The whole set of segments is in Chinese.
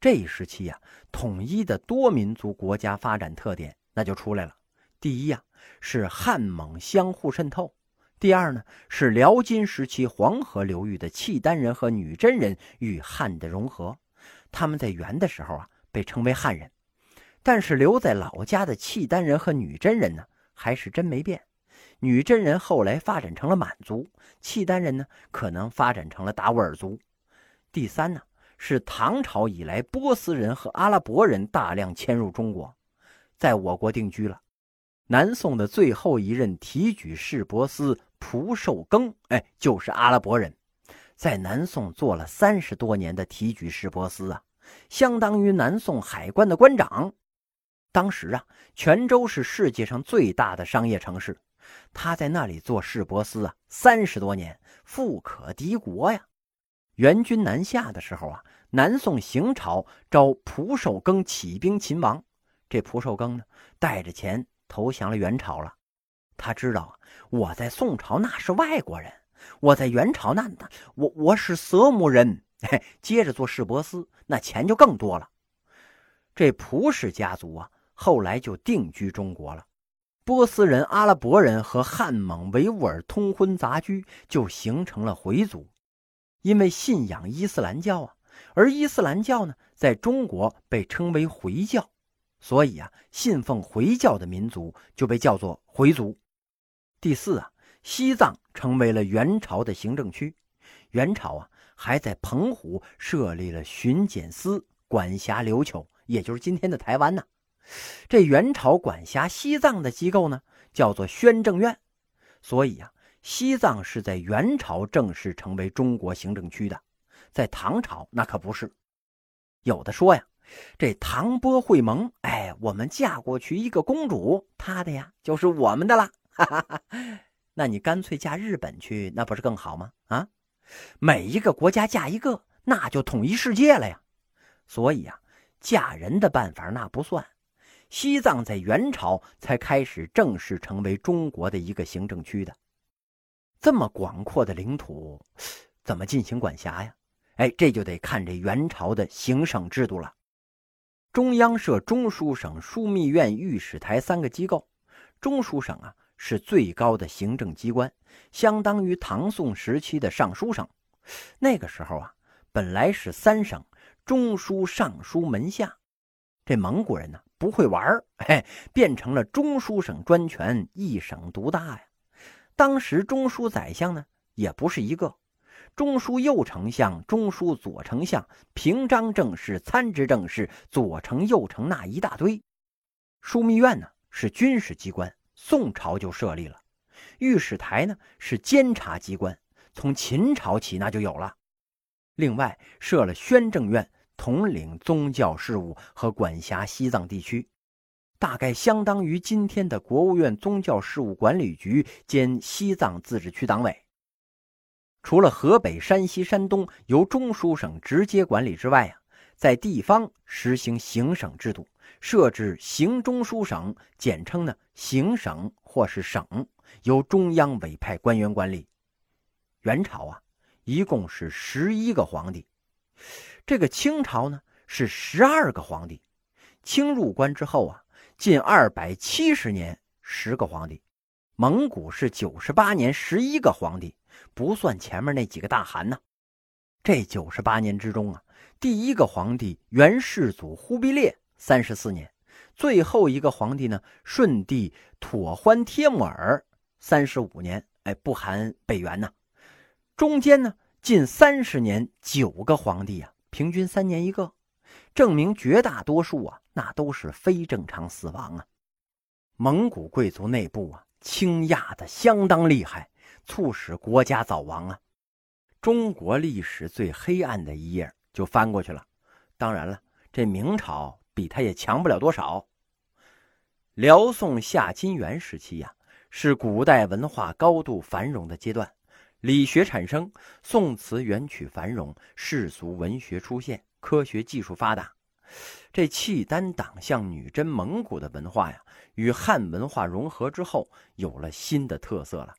这一时期呀，统一的多民族国家发展特点那就出来了。第一呀，是汉蒙相互渗透；第二呢，是辽金时期黄河流域的契丹人和女真人与汉的融合。他们在元的时候啊，被称为汉人，但是留在老家的契丹人和女真人呢，还是真没变。女真人后来发展成了满族，契丹人呢，可能发展成了达斡尔族。第三呢，是唐朝以来波斯人和阿拉伯人大量迁入中国，在我国定居了。南宋的最后一任提举市舶司蒲寿庚，哎，就是阿拉伯人，在南宋做了三十多年的提举市舶司啊，相当于南宋海关的关长。当时啊，泉州是世界上最大的商业城市，他在那里做市舶司啊，三十多年，富可敌国呀。元军南下的时候啊，南宋行朝招蒲寿庚起兵勤王，这蒲寿庚呢，带着钱。投降了元朝了，他知道啊，我在宋朝那是外国人，我在元朝那那我我是色目人，接着做市舶司，那钱就更多了。这蒲氏家族啊，后来就定居中国了，波斯人、阿拉伯人和汉蒙维吾尔通婚杂居，就形成了回族。因为信仰伊斯兰教啊，而伊斯兰教呢，在中国被称为回教。所以啊，信奉回教的民族就被叫做回族。第四啊，西藏成为了元朝的行政区。元朝啊，还在澎湖设立了巡检司，管辖琉球，也就是今天的台湾呢。这元朝管辖西藏的机构呢，叫做宣政院。所以啊，西藏是在元朝正式成为中国行政区的，在唐朝那可不是。有的说呀。这唐波会盟，哎，我们嫁过去一个公主，她的呀就是我们的了。哈哈哈，那你干脆嫁日本去，那不是更好吗？啊，每一个国家嫁一个，那就统一世界了呀。所以啊，嫁人的办法那不算。西藏在元朝才开始正式成为中国的一个行政区的。这么广阔的领土，怎么进行管辖呀？哎，这就得看这元朝的行省制度了。中央设中书省、枢密院、御史台三个机构。中书省啊是最高的行政机关，相当于唐宋时期的尚书省。那个时候啊，本来是三省：中书、尚书、门下。这蒙古人呢不会玩儿，嘿，变成了中书省专权，一省独大呀。当时中书宰相呢也不是一个。中书右丞相、中书左丞相、平章政事、参知政事、左丞、右丞那一大堆。枢密院呢是军事机关，宋朝就设立了；御史台呢是监察机关，从秦朝起那就有了。另外设了宣政院，统领宗教事务和管辖西藏地区，大概相当于今天的国务院宗教事务管理局兼西藏自治区党委。除了河北、山西、山东由中书省直接管理之外啊，在地方实行行省制度，设置行中书省，简称呢行省或是省，由中央委派官员管理。元朝啊，一共是十一个皇帝，这个清朝呢是十二个皇帝。清入关之后啊，近二百七十年十个皇帝，蒙古是九十八年十一个皇帝。不算前面那几个大汗呢，这九十八年之中啊，第一个皇帝元世祖忽必烈三十四年，最后一个皇帝呢顺帝妥欢帖木儿三十五年，哎，不含北元呢。中间呢近三十年九个皇帝啊，平均三年一个，证明绝大多数啊那都是非正常死亡啊。蒙古贵族内部啊倾轧的相当厉害。促使国家早亡啊！中国历史最黑暗的一页就翻过去了。当然了，这明朝比他也强不了多少。辽宋夏金元时期呀，是古代文化高度繁荣的阶段，理学产生，宋词元曲繁荣，世俗文学出现，科学技术发达。这契丹党项女真蒙古的文化呀，与汉文化融合之后，有了新的特色了。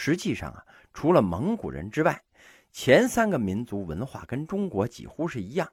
实际上啊，除了蒙古人之外，前三个民族文化跟中国几乎是一样。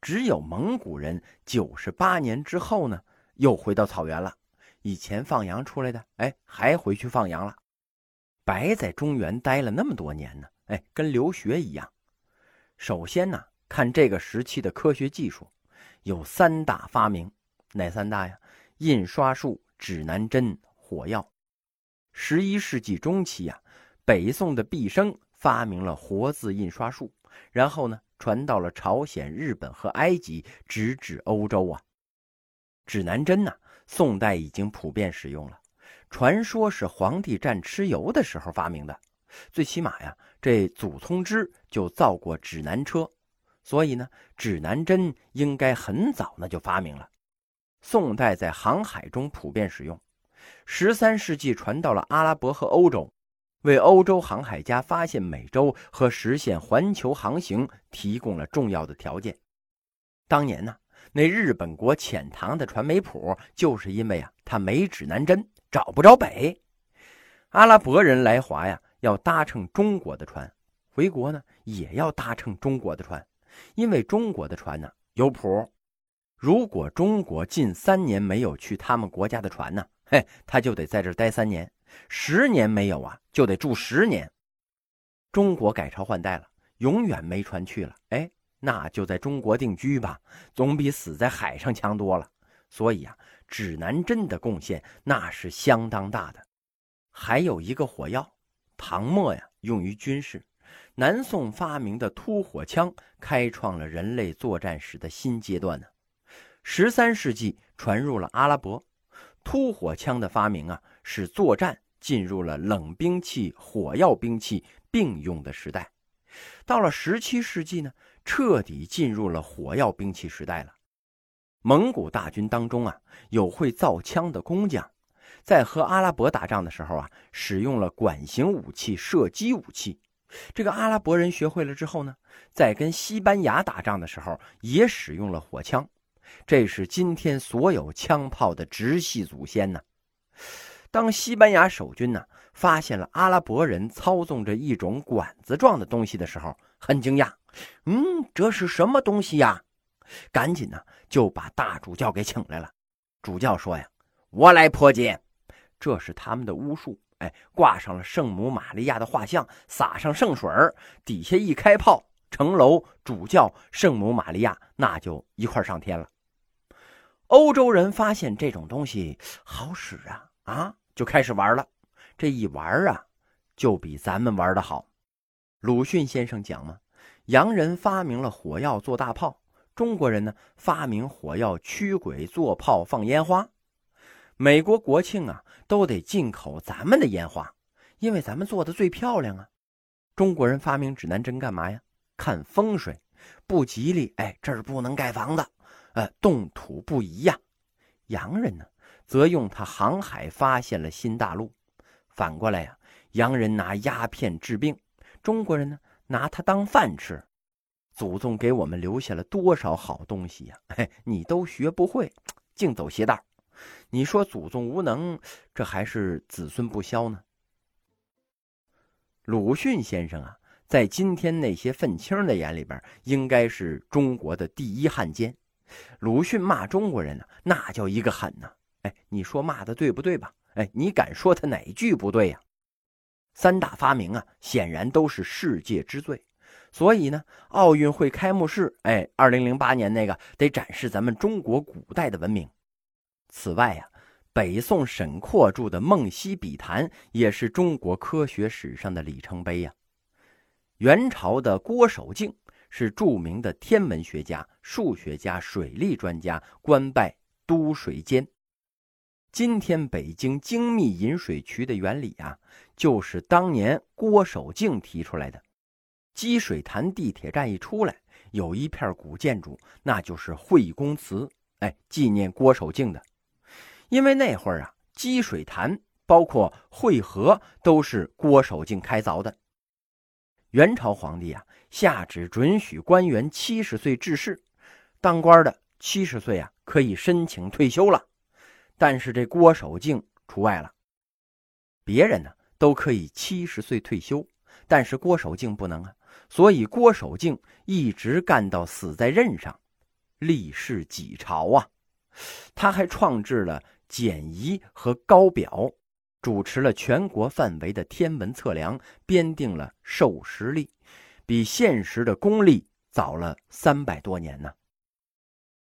只有蒙古人九十八年之后呢，又回到草原了。以前放羊出来的，哎，还回去放羊了，白在中原待了那么多年呢，哎，跟留学一样。首先呢，看这个时期的科学技术，有三大发明，哪三大呀？印刷术、指南针、火药。十一世纪中期呀，北宋的毕升发明了活字印刷术，然后呢，传到了朝鲜、日本和埃及，直至欧洲啊。指南针呢？宋代已经普遍使用了，传说是皇帝战蚩尤的时候发明的。最起码呀，这祖冲之就造过指南车，所以呢，指南针应该很早那就发明了。宋代在航海中普遍使用，十三世纪传到了阿拉伯和欧洲，为欧洲航海家发现美洲和实现环球航行提供了重要的条件。当年呢。那日本国遣唐的船没谱，就是因为啊，他没指南针，找不着北。阿拉伯人来华呀，要搭乘中国的船，回国呢也要搭乘中国的船，因为中国的船呢有谱。如果中国近三年没有去他们国家的船呢，嘿，他就得在这待三年；十年没有啊，就得住十年。中国改朝换代了，永远没船去了，哎。那就在中国定居吧，总比死在海上强多了。所以啊，指南针的贡献那是相当大的。还有一个火药，唐末呀用于军事。南宋发明的突火枪，开创了人类作战史的新阶段呢。十三世纪传入了阿拉伯，突火枪的发明啊，使作战进入了冷兵器、火药兵器并用的时代。到了十七世纪呢。彻底进入了火药兵器时代了。蒙古大军当中啊，有会造枪的工匠，在和阿拉伯打仗的时候啊，使用了管形武器、射击武器。这个阿拉伯人学会了之后呢，在跟西班牙打仗的时候也使用了火枪。这是今天所有枪炮的直系祖先呢。当西班牙守军呢发现了阿拉伯人操纵着一种管子状的东西的时候，很惊讶。嗯，这是什么东西呀？赶紧呢，就把大主教给请来了。主教说呀：“我来破解，这是他们的巫术。哎，挂上了圣母玛利亚的画像，撒上圣水底下一开炮，城楼、主教、圣母玛利亚那就一块上天了。欧洲人发现这种东西好使啊，啊，就开始玩了。这一玩啊，就比咱们玩的好。鲁迅先生讲嘛。”洋人发明了火药做大炮，中国人呢发明火药驱鬼做炮放烟花。美国国庆啊都得进口咱们的烟花，因为咱们做的最漂亮啊。中国人发明指南针干嘛呀？看风水不吉利，哎，这儿不能盖房子，呃，动土不宜呀。洋人呢则用它航海发现了新大陆。反过来呀，洋人拿鸦片治病，中国人呢？拿它当饭吃，祖宗给我们留下了多少好东西呀！嘿，你都学不会，净走邪道。你说祖宗无能，这还是子孙不肖呢？鲁迅先生啊，在今天那些愤青的眼里边，应该是中国的第一汉奸。鲁迅骂中国人呢，那叫一个狠呐！哎，你说骂的对不对吧？哎，你敢说他哪句不对呀？三大发明啊，显然都是世界之最，所以呢，奥运会开幕式，哎，二零零八年那个得展示咱们中国古代的文明。此外呀，北宋沈括著的《梦溪笔谈》也是中国科学史上的里程碑呀。元朝的郭守敬是著名的天文学家、数学家、水利专家，官拜都水监。今天北京精密引水渠的原理啊，就是当年郭守敬提出来的。积水潭地铁站一出来，有一片古建筑，那就是惠公祠，哎，纪念郭守敬的。因为那会儿啊，积水潭包括惠河都是郭守敬开凿的。元朝皇帝啊，下旨准许官员七十岁致仕，当官的七十岁啊，可以申请退休了。但是这郭守敬除外了，别人呢都可以七十岁退休，但是郭守敬不能啊。所以郭守敬一直干到死在任上。历世几朝啊。他还创制了简仪和高表，主持了全国范围的天文测量，编定了授时历，比现实的公历早了三百多年呢。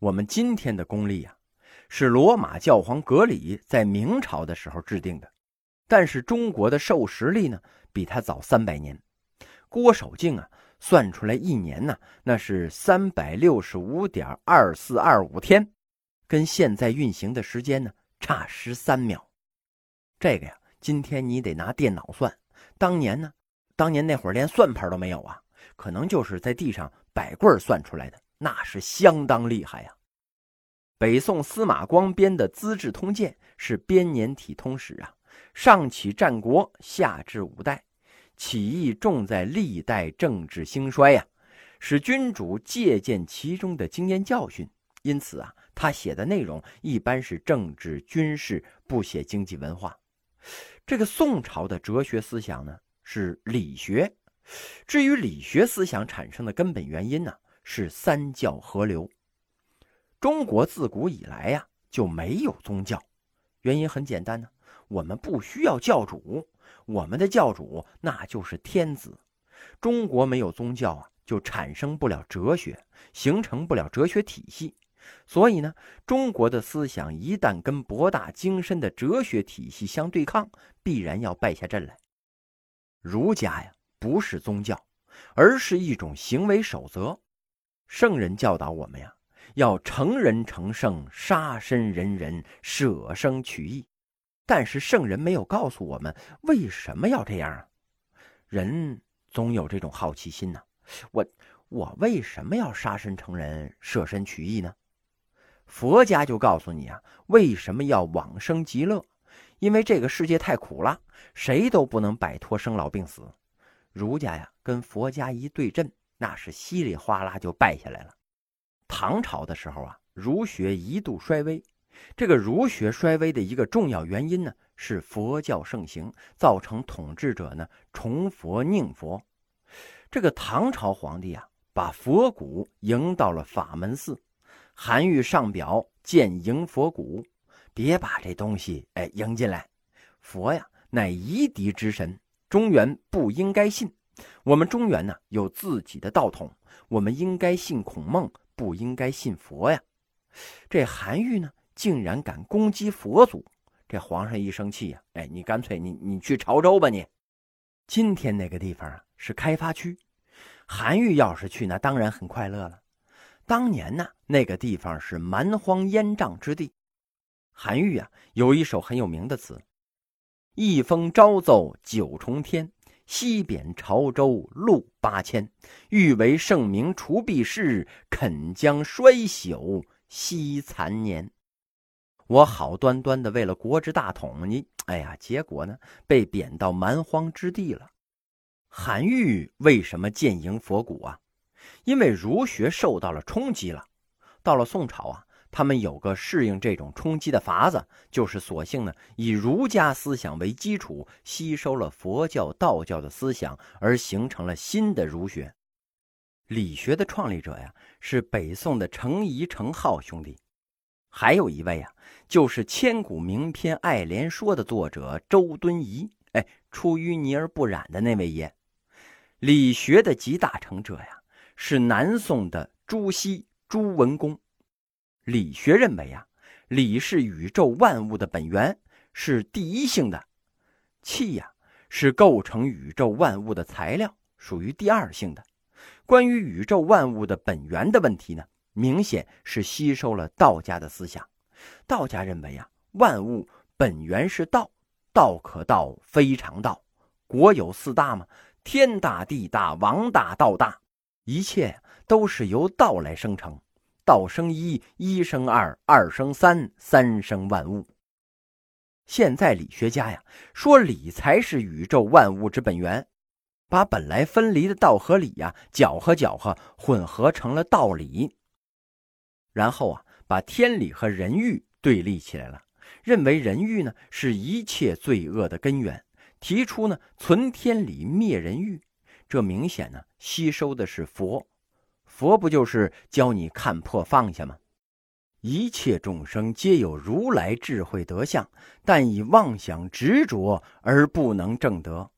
我们今天的公历啊，是罗马教皇格里在明朝的时候制定的，但是中国的授时历呢，比他早三百年。郭守敬啊，算出来一年呢，那是三百六十五点二四二五天，跟现在运行的时间呢差十三秒。这个呀，今天你得拿电脑算，当年呢，当年那会儿连算盘都没有啊，可能就是在地上摆棍算出来的。那是相当厉害呀！北宋司马光编的《资治通鉴》是编年体通史啊，上起战国，下至五代，起义重在历代政治兴衰呀，使君主借鉴其中的经验教训。因此啊，他写的内容一般是政治军事，不写经济文化。这个宋朝的哲学思想呢，是理学。至于理学思想产生的根本原因呢？是三教合流。中国自古以来呀就没有宗教，原因很简单呢，我们不需要教主，我们的教主那就是天子。中国没有宗教啊，就产生不了哲学，形成不了哲学体系。所以呢，中国的思想一旦跟博大精深的哲学体系相对抗，必然要败下阵来。儒家呀，不是宗教，而是一种行为守则。圣人教导我们呀，要成人成圣，杀身仁人，舍生取义。但是圣人没有告诉我们为什么要这样啊？人总有这种好奇心呢。我我为什么要杀身成仁，舍身取义呢？佛家就告诉你啊，为什么要往生极乐？因为这个世界太苦了，谁都不能摆脱生老病死。儒家呀，跟佛家一对阵。那是稀里哗啦就败下来了。唐朝的时候啊，儒学一度衰微。这个儒学衰微的一个重要原因呢，是佛教盛行，造成统治者呢崇佛宁佛。这个唐朝皇帝啊，把佛骨迎到了法门寺。韩愈上表谏迎佛骨，别把这东西哎迎进来。佛呀，乃夷狄之神，中原不应该信。我们中原呢有自己的道统，我们应该信孔孟，不应该信佛呀。这韩愈呢竟然敢攻击佛祖，这皇上一生气呀，哎，你干脆你你去潮州吧你。今天那个地方啊是开发区，韩愈要是去那当然很快乐了。当年呢那个地方是蛮荒烟瘴之地，韩愈啊有一首很有名的词：“一封朝奏九重天。”西贬潮州路八千，欲为圣明除弊事，肯将衰朽惜残年。我好端端的为了国之大统，你哎呀，结果呢被贬到蛮荒之地了。韩愈为什么建营佛骨啊？因为儒学受到了冲击了。到了宋朝啊。他们有个适应这种冲击的法子，就是索性呢以儒家思想为基础，吸收了佛教、道教的思想，而形成了新的儒学。理学的创立者呀是北宋的程颐、程颢兄弟，还有一位啊就是千古名篇《爱莲说》的作者周敦颐。哎，出淤泥而不染的那位爷。理学的集大成者呀是南宋的朱熹、朱文公。理学认为啊，理是宇宙万物的本源，是第一性的；气呀是构成宇宙万物的材料，属于第二性的。关于宇宙万物的本源的问题呢，明显是吸收了道家的思想。道家认为啊，万物本源是道，道可道非常道。国有四大嘛，天大、地大、王大、道大，一切都是由道来生成。道生一，一生二，二生三，三生万物。现在理学家呀说理才是宇宙万物之本源，把本来分离的道和理呀搅和搅和，混合成了道理。然后啊，把天理和人欲对立起来了，认为人欲呢是一切罪恶的根源，提出呢存天理灭人欲。这明显呢吸收的是佛。佛不就是教你看破放下吗？一切众生皆有如来智慧德相，但以妄想执着而不能证得。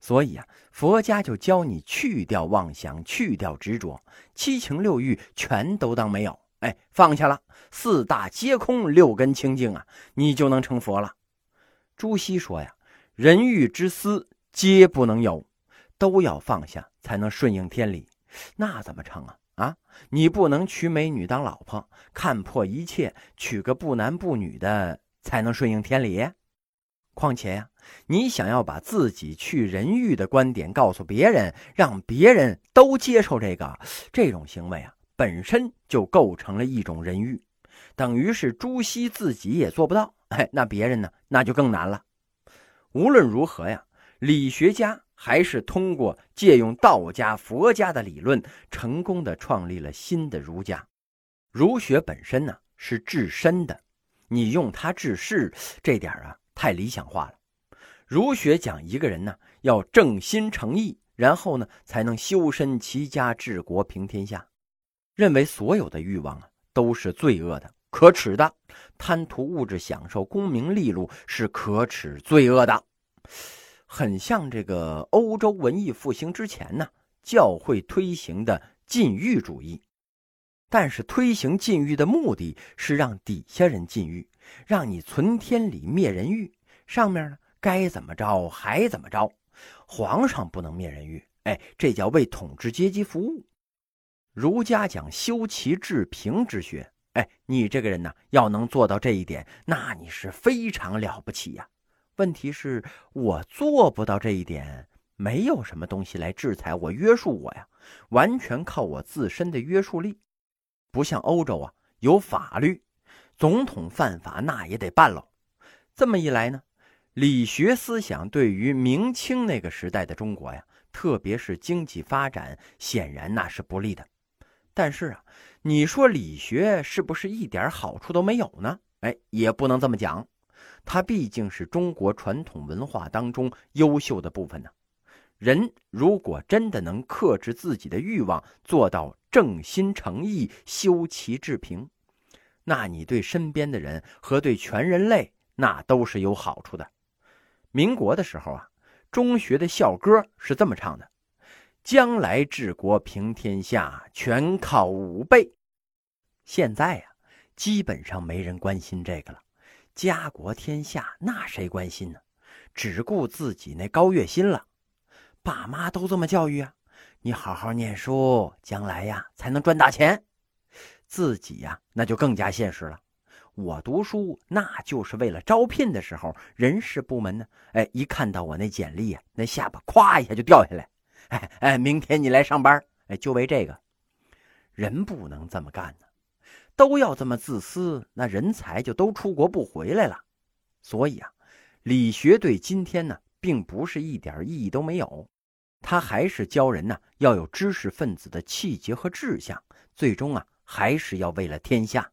所以啊，佛家就教你去掉妄想，去掉执着，七情六欲全都当没有，哎，放下了，四大皆空，六根清净啊，你就能成佛了。朱熹说呀，人欲之思皆不能有，都要放下才能顺应天理，那怎么成啊？啊，你不能娶美女当老婆，看破一切，娶个不男不女的才能顺应天理。况且呀，你想要把自己去人欲的观点告诉别人，让别人都接受这个，这种行为啊，本身就构成了一种人欲，等于是朱熹自己也做不到。哎，那别人呢，那就更难了。无论如何呀，理学家还是通过借用道家、佛家的理论，成功的创立了新的儒家。儒学本身呢是治身的，你用它治世，这点啊。太理想化了。儒学讲一个人呢要正心诚意，然后呢才能修身齐家治国平天下。认为所有的欲望啊都是罪恶的、可耻的，贪图物质享受、功名利禄是可耻罪恶的，很像这个欧洲文艺复兴之前呢教会推行的禁欲主义。但是推行禁欲的目的是让底下人禁欲。让你存天理灭人欲，上面呢该怎么着还怎么着，皇上不能灭人欲，哎，这叫为统治阶级服务。儒家讲修齐治平之学，哎，你这个人呢要能做到这一点，那你是非常了不起呀。问题是，我做不到这一点，没有什么东西来制裁我、约束我呀，完全靠我自身的约束力，不像欧洲啊有法律。总统犯法，那也得办喽。这么一来呢，理学思想对于明清那个时代的中国呀，特别是经济发展，显然那是不利的。但是啊，你说理学是不是一点好处都没有呢？哎，也不能这么讲。它毕竟是中国传统文化当中优秀的部分呢。人如果真的能克制自己的欲望，做到正心诚意、修齐治平。那你对身边的人和对全人类，那都是有好处的。民国的时候啊，中学的校歌是这么唱的：“将来治国平天下，全靠武备。”现在呀，基本上没人关心这个了。家国天下，那谁关心呢？只顾自己那高月薪了。爸妈都这么教育啊，你好好念书，将来呀才能赚大钱。自己呀，那就更加现实了。我读书那就是为了招聘的时候，人事部门呢，哎，一看到我那简历呀，那下巴咵一下就掉下来。哎哎，明天你来上班，哎，就为这个。人不能这么干呢，都要这么自私，那人才就都出国不回来了。所以啊，理学对今天呢，并不是一点意义都没有，他还是教人呢要有知识分子的气节和志向，最终啊。还是要为了天下。